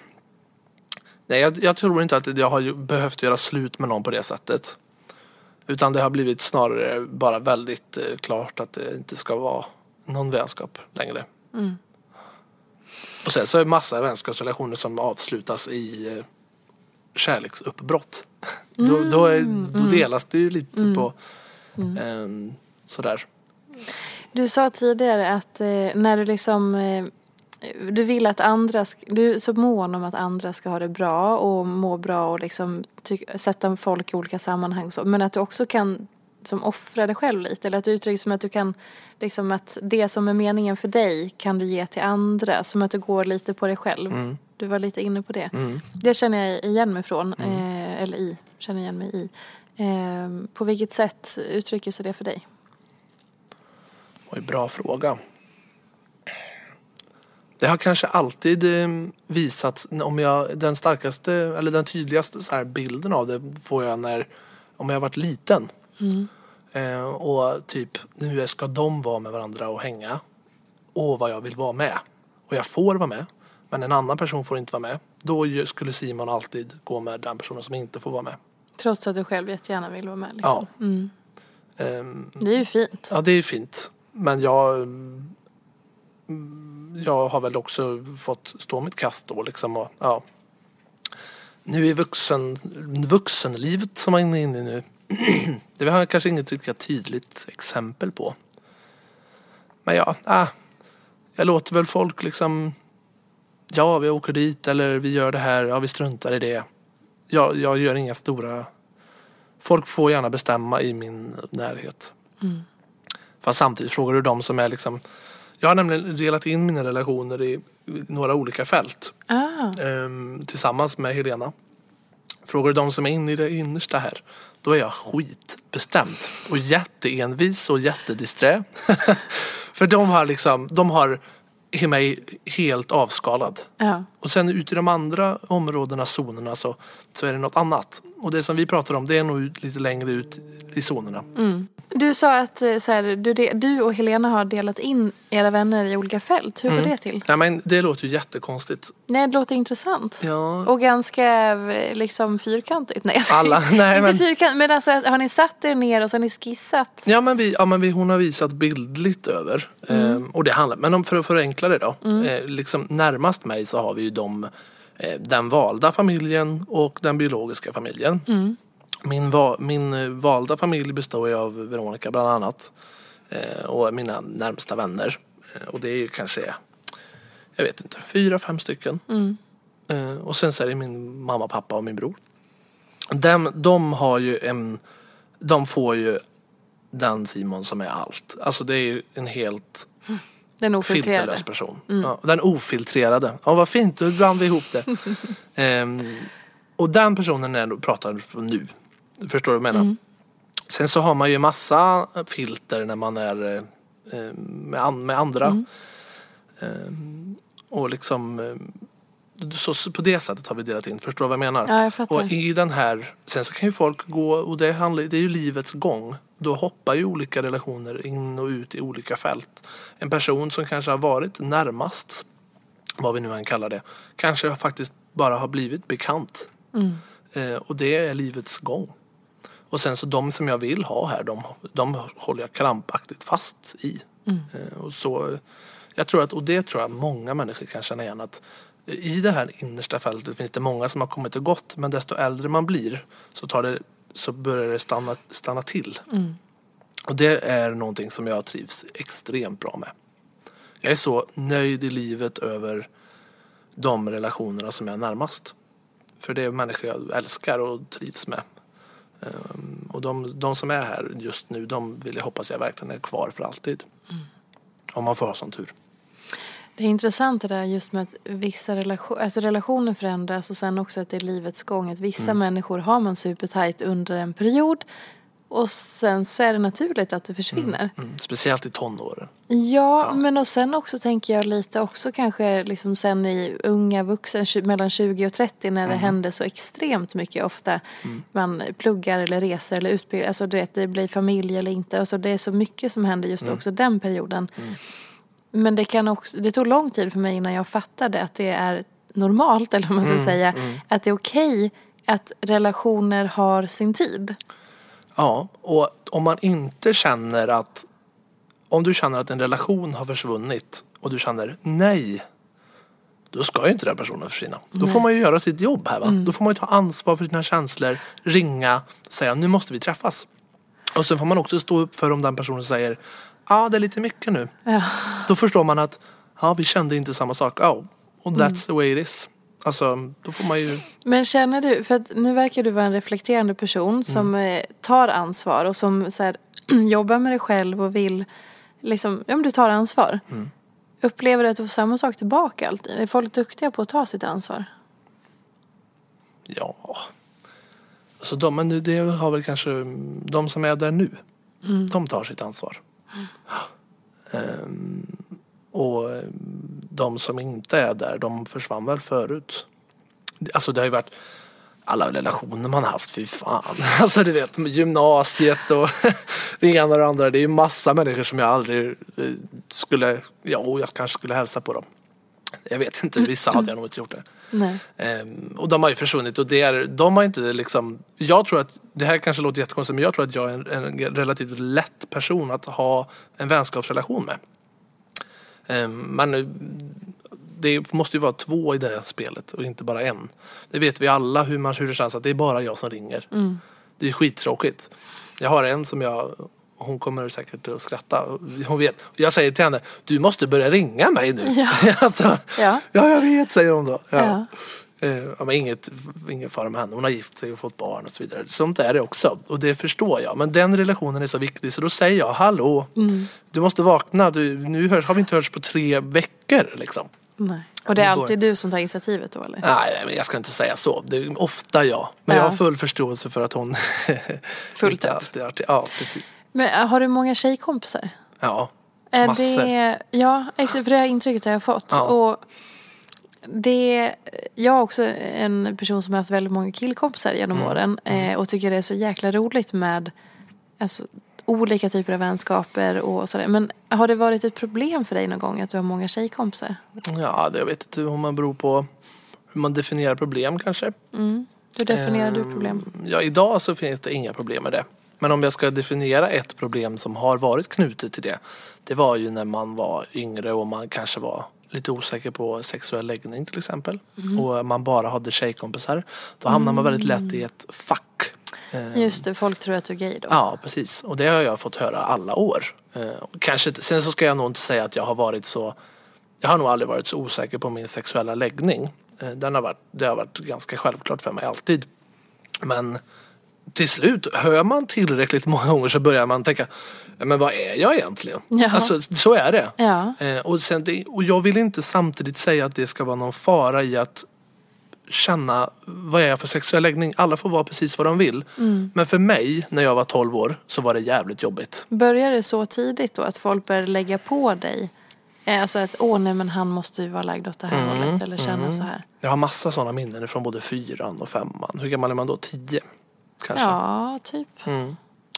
Nej, jag, jag tror inte att jag har behövt göra slut med någon på det sättet. Utan det har blivit snarare bara väldigt eh, klart att det inte ska vara någon vänskap längre. Mm. Och sen så är det massa vänskapsrelationer som avslutas i eh, kärleksuppbrott. Då, då, är, då mm. delas det ju lite Mm. på ehm, sådär. Du sa tidigare att eh, när du liksom eh, du vill att andra, du är så mån om att andra ska ha det bra och må bra och liksom ty- sätta folk i olika sammanhang så. Men att du också kan som offra dig själv lite. Eller att du uttrycker som att du kan, liksom att det som är meningen för dig kan du ge till andra. Som att du går lite på dig själv. Mm. Du var lite inne på det. Mm. Det känner jag igen mig från. Eh, eller i, känner igen mig i. Eh, på vilket sätt uttrycker sig det för dig? Oj, bra fråga. Det har kanske alltid eh, visat, om jag, den starkaste eller den tydligaste så här bilden av det får jag när, om jag har varit liten. Mm. Eh, och typ, nu ska de vara med varandra och hänga. Och vad jag vill vara med. Och jag får vara med. Men en annan person får inte vara med. Då ju- skulle Simon alltid gå med den personen som inte får vara med. Trots att du själv jättegärna vill vara med. Liksom. Mm. Ehm, Det är ju fint. Ja, det är fint. Men jag, jag har väl också fått stå mitt kast då liksom. Och, ja. Nu i vuxen, vuxenlivet som man är inne i nu. det har jag kanske inget riktigt tydligt exempel på. Men ja, äh, jag låter väl folk liksom. Ja, vi åker dit eller vi gör det här. Ja, vi struntar i det. Jag, jag gör inga stora. Folk får gärna bestämma i min närhet. Mm. Fast samtidigt frågar du de som är liksom Jag har nämligen delat in mina relationer i några olika fält. Ah. Ehm, tillsammans med Helena. Frågar du de som är inne i det innersta här. Då är jag skitbestämd. Och jätteenvis och jättedisträ. För de har liksom, de har mig helt avskalad. Ja. Och sen ute i de andra områdena, zonerna, så, så är det något annat. Och det som vi pratar om det är nog lite längre ut i zonerna. Du sa att eh, så här, du, du och Helena har delat in era vänner i olika fält. Hur går det till? Nej men det låter ju jättekonstigt. Nej, det låter intressant. Ja. Och ganska eh, liksom fyrkantigt. Nej, skojar. Alla- nej, Inte men- fyrkantigt, men alltså har ni satt er ner och så har ni skissat? Ja men, vi, ja, men vi, hon har visat bildligt över. Ehm, och det handlar, men om för att förenkla det då. Eh, liksom närmast mig så har vi ju de, den valda familjen och den biologiska familjen. Min, va, min eh, valda familj består ju av Veronica bland annat. Eh, och mina närmsta vänner. Eh, och det är ju kanske, jag vet inte, fyra, fem stycken. Eh, och sen så är det min mamma, pappa och min bror. Dem, de har ju en, de får ju den Simon som är allt. Alltså det är ju en helt Den ofiltrerade. filterlös person. Ja, den ofiltrerade. Ja vad fint, då blandade vi ihop det. Ehm, och den personen är, pratar från nu. Förstår du vad jag menar? Sen så har man ju massa filter när man är eh, eh, med, an, med andra. Ehm, och liksom eh, så, så på det sättet har vi delat in. Förstår du vad jag menar? Ja, jag fattar. Och i den här, sen så kan ju folk gå, och det, handlar, det är ju livets gång. Då hoppar ju olika relationer in och ut i olika fält. En person som kanske har varit närmast, vad vi nu än kallar det, kanske faktiskt bara har blivit bekant. Eh, och det är livets gång. Och sen så de som jag vill ha här, de, de håller jag krampaktigt fast i. Eh, och så, jag tror att, och det tror jag många människor kan känna igen att i det här innersta fältet finns det många som har kommit och gått men desto äldre man blir så, tar det, så börjar det stanna, stanna till. Och det är någonting som jag trivs extremt bra med. Jag är så nöjd i livet över de relationerna som jag är närmast. För det är människor jag älskar och trivs med. Ehm, och de, de som är här just nu, de vill jag hoppas jag verkligen är kvar för alltid. Om man får ha sån tur. Det är intressant det där just med att vissa relation, alltså relationer förändras och sen också att det är livets gång. Att vissa Mm. människor har man supertajt under en period och sen så är det naturligt att det försvinner. Mm. Speciellt i tonåren. Ja, men och sen också tänker jag lite också kanske liksom sen i unga vuxen, mellan 20 och 30 när det händer så extremt mycket ofta. Man pluggar eller reser eller utbildar, alltså du vet det blir familj eller inte. Alltså det är så mycket som händer just också den perioden. Men det kan också, det tog lång tid för mig innan jag fattade att det är normalt, eller vad man ska säga, att det är okej att relationer har sin tid. Ja, och om man inte känner att om du känner att en relation har försvunnit och du känner nej, då ska ju inte den personen försvinna. Då får man ju göra sitt jobb här va. Då får man ju ta ansvar för sina känslor, ringa, säga nu måste vi träffas. Och sen får man också stå upp för om den personen säger ah, det är lite mycket nu. Ja. Då förstår man att ja vi kände inte samma sak. Ja, och that's the way it is. Alltså då får man ju Men känner du, för att nu verkar du vara en reflekterande person som eh, tar ansvar och som så här, jobbar med dig själv och vill, liksom, ja men du tar ansvar. Upplever du att du får samma sak tillbaka alltid? Är folk duktiga på att ta sitt ansvar? Ja. Så de, men det har väl kanske de som är där nu. De tar sitt ansvar. Ehm, och de som inte är där, de försvann väl förut. Alltså det har ju varit alla relationer man har haft, fy fan. Alltså du vet, gymnasiet och det ena och det andra. Det är ju massa människor som jag aldrig eh, skulle, ja jag kanske skulle hälsa på dem. Jag vet inte, vissa hade jag nog inte gjort det. Ehm, och de har ju försvunnit och det är, de har inte liksom, jag tror att, det här kanske låter jättekonstigt men jag tror att jag är en, en relativt lätt person att ha en vänskapsrelation med. Ehm, men eh, det måste ju vara två i det här spelet och inte bara en. Det vet vi alla hur, man, hur det känns att det är bara jag som ringer. Det är skittråkigt. Jag har en som jag hon kommer säkert att skratta. Hon vet. Jag säger till henne, du måste börja ringa mig nu. Ja. alltså, Ja. ja, jag vet, säger hon då. Ja. Ja. Eh, men inget, ingen fara med henne. Hon har gift sig och fått barn och så vidare. Sånt är det också. Och det förstår jag. Men den relationen är så viktig så då säger jag hallå. Du måste vakna. Du, nu hörs, har vi inte hörts på tre veckor liksom. Nej. Och det är alltid du som tar initiativet då eller? Nej, men jag ska inte säga så. Det är ofta jag. Men Ja. jag har full förståelse för att hon Fullt inte alltid till- Ja, precis. Men äh, har du många tjejkompisar? Ja, Är massor. det, ja, exakt, för det här intrycket har jag fått. Ja. Och det, jag är också en person som har haft väldigt många killkompisar genom Mm. åren. Eh, och tycker det är så jäkla roligt med alltså, olika typer av vänskaper och sådär. Men har det varit ett problem för dig någon gång att du har många tjejkompisar? Ja, det, jag vet inte om man beror på hur man definierar problem kanske. Hur definierar du Ehm, problem? Ja, idag så finns det inga problem med det. Men om jag ska definiera ett problem som har varit knutet till det. Det var ju när man var yngre och man kanske var lite osäker på sexuell läggning till exempel. Mm. Och man bara hade tjejkompisar. Då hamnar man väldigt lätt i ett fack. Ehm, Just det, folk tror att du är gay då. Ja, precis. Och det har jag fått höra alla år. Eh, kanske, sen så ska jag nog inte säga att jag har varit så... Jag har nog aldrig varit så osäker på min sexuella läggning. Eh, den har varit, det har varit ganska självklart för mig alltid. Men till slut, hör man tillräckligt många gånger så börjar man tänka "Ja, men vad är jag egentligen? Ja. Alltså, så är det. Ja. Eh, och, sen det. och jag vill inte samtidigt säga att det ska vara någon fara i att känna vad är jag för sexuell läggning. Alla får vara precis vad de vill. Mm. Men för mig när jag var 12 år så var det jävligt jobbigt. Börjar det så tidigt då att folk börjar lägga på dig? Eh, Alltså att åh nej men han måste ju vara lagd åt det här Mm, hållet eller känna så här. Jag har massa sådana minnen från både fyran och femman. Hur gammal är man då? Tio? Kanske? Ja, typ.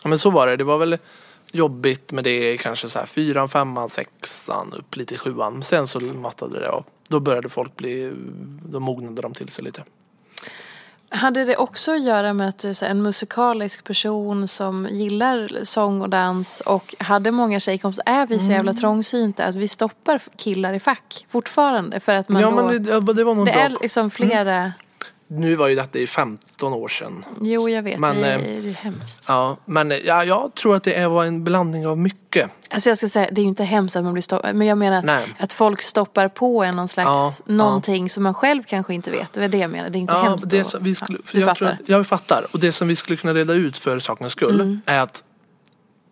Ja, men så var det. Det var väl jobbigt med det kanske så här fyran, femman, sexan, upp lite i sjuan. Sen så mattade det av. Då började folk bli, då mognade de till sig lite. Hade det också att göra med att du är en musikalisk person som gillar sång och dans och hade många tjejkompisar? Är vi så jävla Mm. trångsynta att vi stoppar killar i fack fortfarande? För att man ja då, men det, det var nog det bra. är liksom flera... Nu var ju detta i 15 år sedan. Jo jag vet, Men, det är eh, ju hemskt. Ja, men eh, ja, jag tror att det var en blandning av mycket. Alltså jag ska säga, det är ju inte hemskt att man blir stoppad. Men jag menar att, att folk stoppar på en någon slags, Ja, ja. någonting som man själv kanske inte vet. Det är det jag menar. Det är inte Ja, hemskt. det som vi skulle, ja, jag, fattar. att, jag fattar. Och det som vi skulle kunna reda ut för sakens skull Mm. är att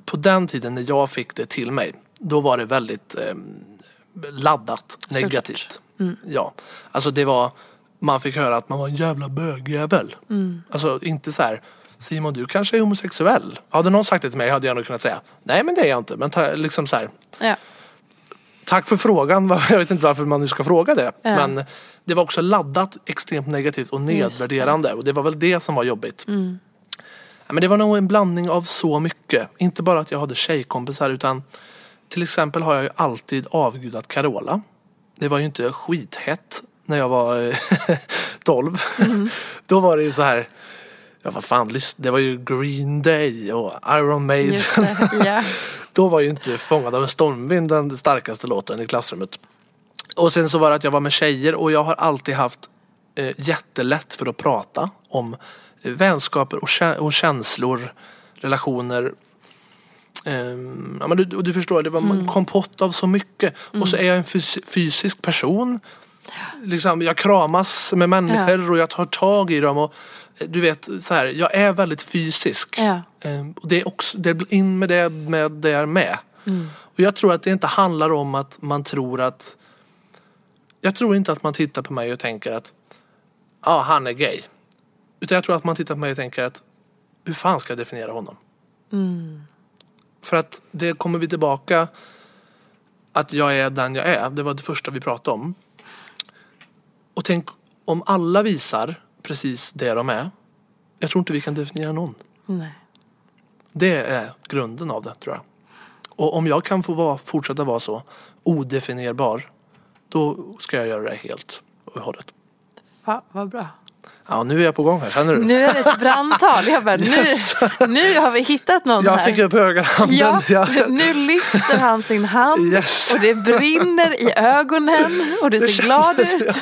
på den tiden när jag fick det till mig, då var det väldigt eh, laddat negativt. Mm. Ja, alltså det var, man fick höra att man var en jävla bögjävel. Mm. Alltså inte så här, Simon du kanske är homosexuell? Hade någon sagt det till mig hade jag nog kunnat säga, nej men det är jag inte. Men ta, liksom så här, Ja. Tack för frågan. Jag vet inte varför man nu ska fråga det. Ja. Men det var också laddat extremt negativt och nedvärderande. Och det var väl det som var jobbigt. Mm. Men det var nog en blandning av så mycket. Inte bara att jag hade tjejkompisar utan till exempel har jag ju alltid avgudat Carola. Det var ju inte skithett när jag var eh, 12. Då var det ju så här Ja vad fan, det var ju Green Day och Iron Maiden. Ja. Då var ju inte Fångad av en stormvind den starkaste låten i klassrummet. Och sen så var det att jag var med tjejer och jag har alltid haft eh, jättelätt för att prata om eh, vänskaper och, kä- och känslor, relationer. Ehm, ja, men du, du förstår, det var en kompott av så mycket. Och så är jag en fys- fysisk person. Liksom, jag kramas med människor och jag tar tag i dem. Och, eh, du vet, så här, jag är väldigt fysisk. Ehm, och det är också, det är in med det med där med. Och jag tror att det inte handlar om att man tror att jag tror inte att man tittar på mig och tänker att ja, ah, han är gay. Utan jag tror att man tittar på mig och tänker att hur fan ska jag definiera honom? För att det kommer vi tillbaka att jag är den jag är. Det var det första vi pratade om. Och tänk om alla visar precis det de är. Jag tror inte vi kan definiera någon. Nej. Det är grunden av det tror jag. Och om jag kan få vara, fortsätta vara så odefinierbar då ska jag göra det helt och hållet. Fan, vad bra. Ja, nu är jag på gång här, känner du? Nu är det ett brandtal. Jag bara, Yes. nu, nu har vi hittat någon jag här. fick upp högerhanden. Ja, Jag- nu lyfter han sin hand Yes. och det brinner i ögonen och du ser glad ut.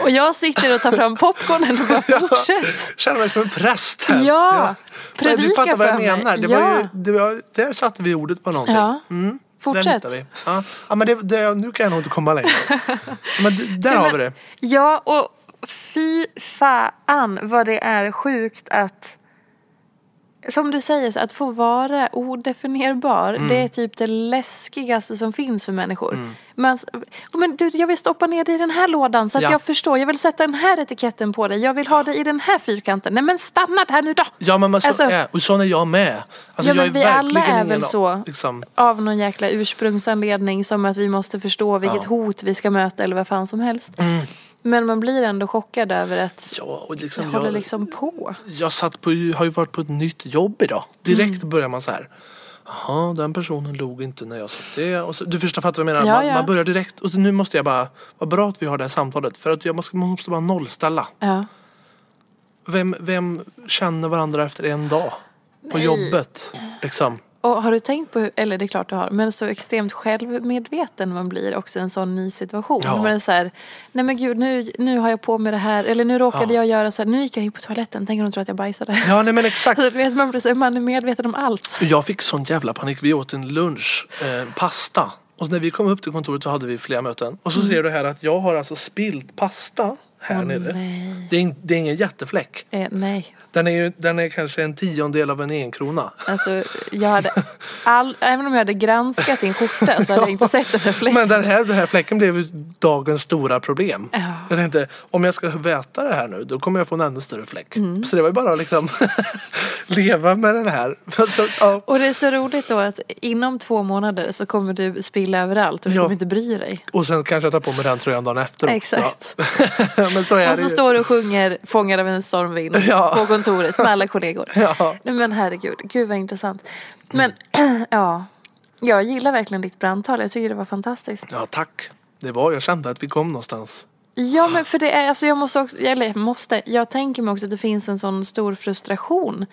Och jag sitter och tar fram popcornen och bara fortsätt. känner mig som en präst här. Ja, Du predika fattar vad jag mig. menar. Det Ja. var ju, det var, där satte vi ordet på någonting. Ja, Mm, fortsätt. Ja, ja men det, det, nu kan jag nog inte komma längre. Men där har vi det. Ja, och Fy fan vad det är sjukt att som du säger, att få vara odefinierbar, Mm. det är typ det läskigaste som finns för människor. Man, men du, jag vill stoppa ner dig i den här lådan så att Ja. jag förstår. Jag vill sätta den här etiketten på dig. Jag vill ha dig i den här fyrkanten. Nej men stanna där nu då! Ja men man så Alltså- är, och sån är jag med. Alltså, ja, jag men vi alla är väl så. Liksom, Av någon jäkla ursprungsanledning som att vi måste förstå vilket Ja. hot vi ska möta eller vad fan som helst. Men man blir ändå chockad över att ja, och det liksom, håller jag, liksom på. jag satt på, har ju varit på ett nytt jobb idag. Direkt Mm. börjar man så här. Jaha, den personen log inte när jag sa det. Och så, du förstår, fattar vad jag menar? Ja, man, ja. man börjar direkt. Och nu måste jag bara, vad bra att vi har det här samtalet. För att jag måste, man måste bara nollställa. Ja. Vem, vem känner varandra efter en dag? På jobbet. Liksom. Och har du tänkt på, hur- eller det är klart du har, men så extremt självmedveten man blir också i en sån ny situation. Ja. Man är så här, nej men gud nu, nu har jag på mig det här, eller nu råkade Ja. jag göra så här, nu gick jag in på toaletten, tänker de tro att jag bajsade. Ja, nej men exakt. Så vet, man, blir så, man är medveten om allt. Jag fick sån jävla panik. Vi åt en lunch, eh, pasta. Och när vi kom upp till kontoret så hade vi flera möten. Och så ser du här att jag har alltså spilt pasta här. Åh, nere. Det är, det är ingen jättefläck. Eh, nej, Den är, ju, den är kanske en tiondel av en enkrona. alltså jag hade, all, även om jag hade granskat din skjorta så hade jag inte sett den här fläcken. Men den här, den här fläcken blev ju dagens stora problem. Ja. Jag tänkte, om jag ska väta det här nu då kommer jag få en ännu större fläck. Mm. Så det var ju bara att liksom leva med den här. Så, ja. Och det är så roligt då att inom två månader så kommer du spilla överallt och du Ja. kommer inte bry dig. Och sen kanske jag tar på mig den tröjan dagen efter. Exakt. Ja. Men så är så ju. står du och sjunger Fångad av en stormvind Ja. på kontoret med alla kollegor. Ja. Nej men herregud, gud vad intressant. Men ja, jag gillar verkligen ditt brandtal. Jag tycker det var fantastiskt. Ja, tack. Det var, jag kände att vi kom någonstans. Ja men för det är, alltså jag måste också, eller måste, jag tänker mig också att det finns en sån stor frustration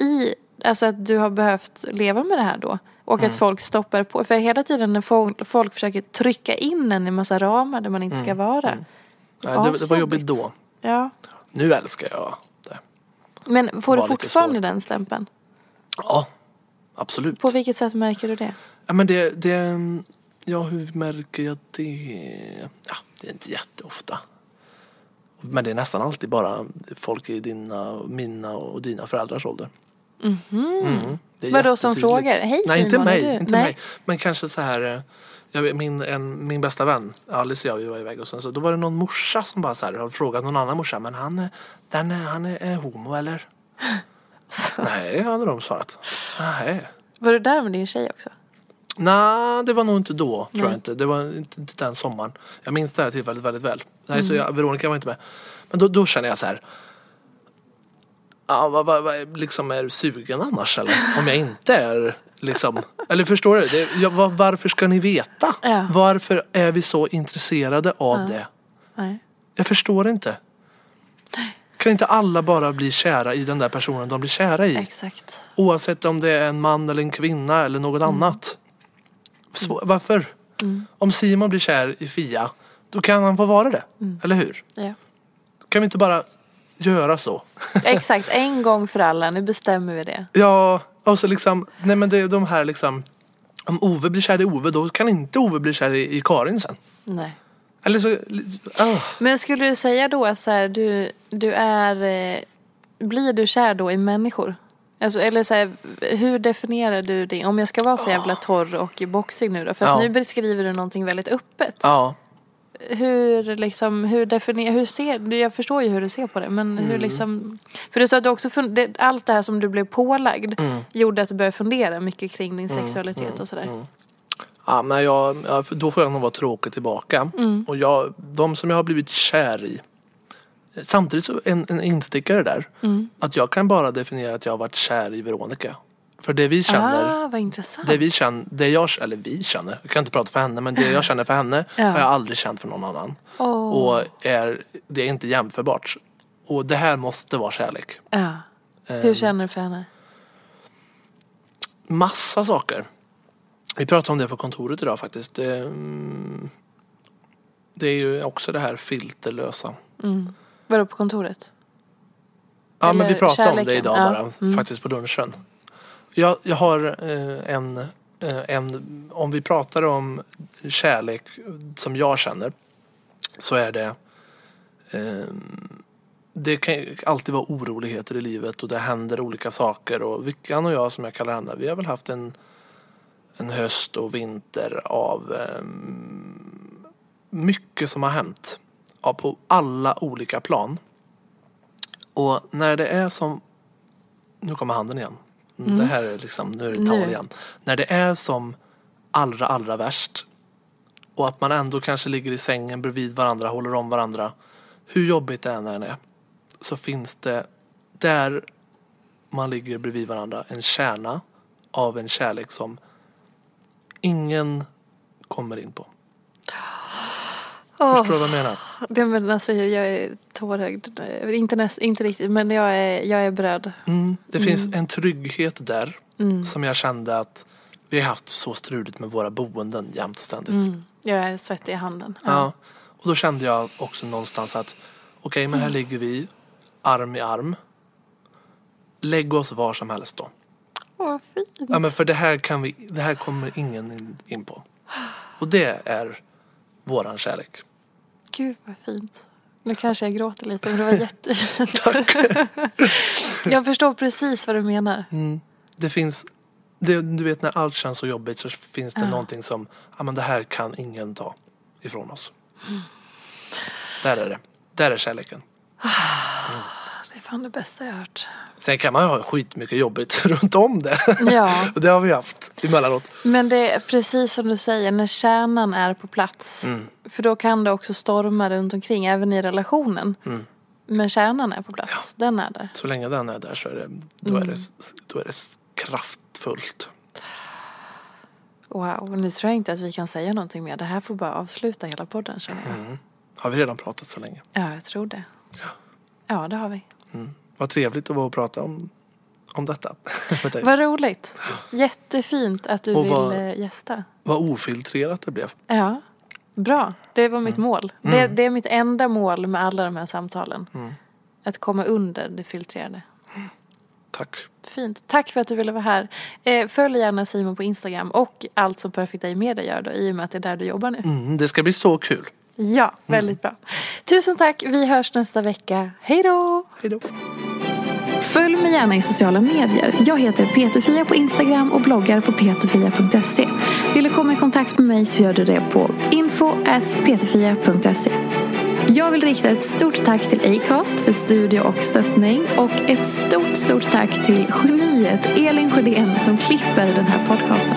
i, alltså att du har behövt leva med det här då. Och Mm. att folk stoppar på, för hela tiden när folk, folk försöker trycka in en i massa ramar där man inte Mm. ska vara. Nej, det, det var jobbigt då. Ja. Nu älskar jag det. Men får du fortfarande den stämpeln? Ja, absolut. På vilket sätt märker du det? Ja, men det, det, ja, hur märker jag det? Ja, det är inte jätteofta. Men det är nästan alltid bara folk i dina, mina och dina föräldrars ålder. Mm, är Mhm. Vadå, som frågar? Hej, Nej, inte mig. Inte Nej. mig. Men kanske så här. Jag min, en, min bästa vän, Alice och jag, vi var iväg och sen så, då var det någon morsa som bara så här, har frågat någon annan morsa, men han, den är, han är, är homo eller? Nej, hade de svarat. Nej. Var du där med din tjej också? Nej, det var nog inte då, tror jag Nej. inte. Det var inte, inte den sommaren. Jag minns det här tillfället väldigt väl. Nej, Mm. så jag, Veronica var inte med. Men då, då känner jag så här. Ja, vad, vad, vad, liksom är du sugen annars eller? Om jag inte är liksom. Eller förstår du? Det, jag, var, varför ska ni veta? Ja. Varför är vi så intresserade av det? Nej. Jag förstår inte. Kan inte alla bara bli kära i den där personen de blir kära i? Exakt. Oavsett om det är en man eller en kvinna eller något annat. Så, varför? Om Simon blir kär i Fia, då kan han få vara det. Eller hur? Ja. Kan vi inte bara göra så? Exakt, en gång för alla. Nu bestämmer vi det. ja, och så liksom, nej men det är de här liksom, om Ove blir kär i Ove, då kan inte Ove bli kär i, i Karin sen. Nej. Eller så, ah. Men skulle du säga då så här, du, du är... Eh, blir du kär då i människor? Alltså, eller så här, hur definierar du det? Om jag ska vara så jävla torr och boxig nu då? För att Ja. nu beskriver du någonting väldigt öppet. ja. Hur liksom, hur definierar, hur ser, jag förstår ju hur du ser på det men hur Mm. liksom För du sa att du också, fun- det, allt det här som du blev pålagd Mm. gjorde att du började fundera mycket kring din sexualitet och sådär. Ja, men jag, då får jag nog vara tråkig tillbaka. Mm. Och jag, de som jag har blivit kär i. Samtidigt så en, en instickare där. Mm. Att jag kan bara definiera att jag har varit kär i Veronica. För det vi känner. Ah, vad intressant. Det vi känner, det jag, eller vi känner, jag kan inte prata för henne men det jag känner för henne Ja. har jag aldrig känt för någon annan. Åh. Och är, det är inte jämförbart. Och det här måste vara kärlek. Ja. Hur känner du för henne? Massa saker. Vi pratade om det på kontoret idag faktiskt. Det, mm, det är ju också det här filterlösa. Vadå på kontoret? Ja men vi Eller pratade om det kärleken. idag Ja. bara, Mm. faktiskt på lunchen. Jag, jag har eh, en, eh, en, om vi pratar om kärlek som jag känner så är det Eh, det kan alltid vara oroligheter i livet och det händer olika saker och Vickan och jag som jag kallar henne, vi har väl haft en, en höst och vinter av eh, mycket som har hänt. Ja, på alla olika plan. Och när det är som, nu kommer handen igen. Mm. Det här är liksom, nu är det tal igen. När det är som allra, allra värst och att man ändå kanske ligger i sängen bredvid varandra, håller om varandra. Hur jobbigt det än är så finns det där man ligger bredvid varandra en kärna av en kärlek som ingen kommer in på. Oh, Förstår du vad jag menar? Det, men alltså, jag är tårögd. Inte, näst, inte riktigt, men jag är, jag är beredd. Mm, det mm. finns en trygghet där mm. som jag kände att vi har haft så struligt med våra boenden jämt och ständigt. Mm. Jag är svettig i handen. Ja. ja. Och då kände jag också någonstans att okej, okay, men här mm. ligger vi arm i arm. Lägg oss var som helst då. Vad fint. Ja, men för det här, kan vi, det här kommer ingen in på. Och det är våran kärlek. Gud vad fint. Nu kanske jag gråter lite men det var jättefint. Tack. jag förstår precis vad du menar. Mm. Det finns, det, du vet när allt känns så jobbigt så finns det ja. någonting som, ja men det här kan ingen ta ifrån oss. Mm. Där är det. Där är kärleken. Mm. Fan det bästa jag hört. Sen kan man ju ha skitmycket jobbigt runt om det. Ja. och det har vi haft emellanåt. Men det är precis som du säger, när kärnan är på plats. Mm. För då kan det också storma runt omkring, även i relationen. Mm. Men kärnan är på plats, ja. den är där. Så länge den är där så är det, då är det, mm. då är det kraftfullt. Wow, nu tror jag inte att vi kan säga någonting mer. Det här får bara avsluta hela podden känner jag. Mm. Har vi redan pratat så länge? Ja, jag tror det. Ja, ja det har vi. Mm. Vad trevligt att vara och prata om, om detta med dig. Vad roligt. Jättefint att du och vill vad, eh, gästa. Vad ofiltrerat det blev. Ja, bra. Det var mitt mm. mål. Det, mm. det, är mitt enda mål med alla de här samtalen. Mm. Att komma under det filtrerade. Tack. Fint. Tack för att du ville vara här. Eh, följ gärna Simon på Instagram och allt som Perfect Day Media gör då i och med att det är där du jobbar nu. Mm, det ska bli så kul. Ja, väldigt mm. bra. Tusen tack. Vi hörs nästa vecka. Hej då! Hej då. Följ mig gärna i sociala medier. Jag heter Peterfia på Instagram och bloggar på peterfia.se. Vill du komma i kontakt med mig så gör du det på info.peterfia.se. Jag vill rikta ett stort tack till Acast för studio och stöttning och ett stort, stort tack till geniet Elin Sjödén som klipper den här podcasten.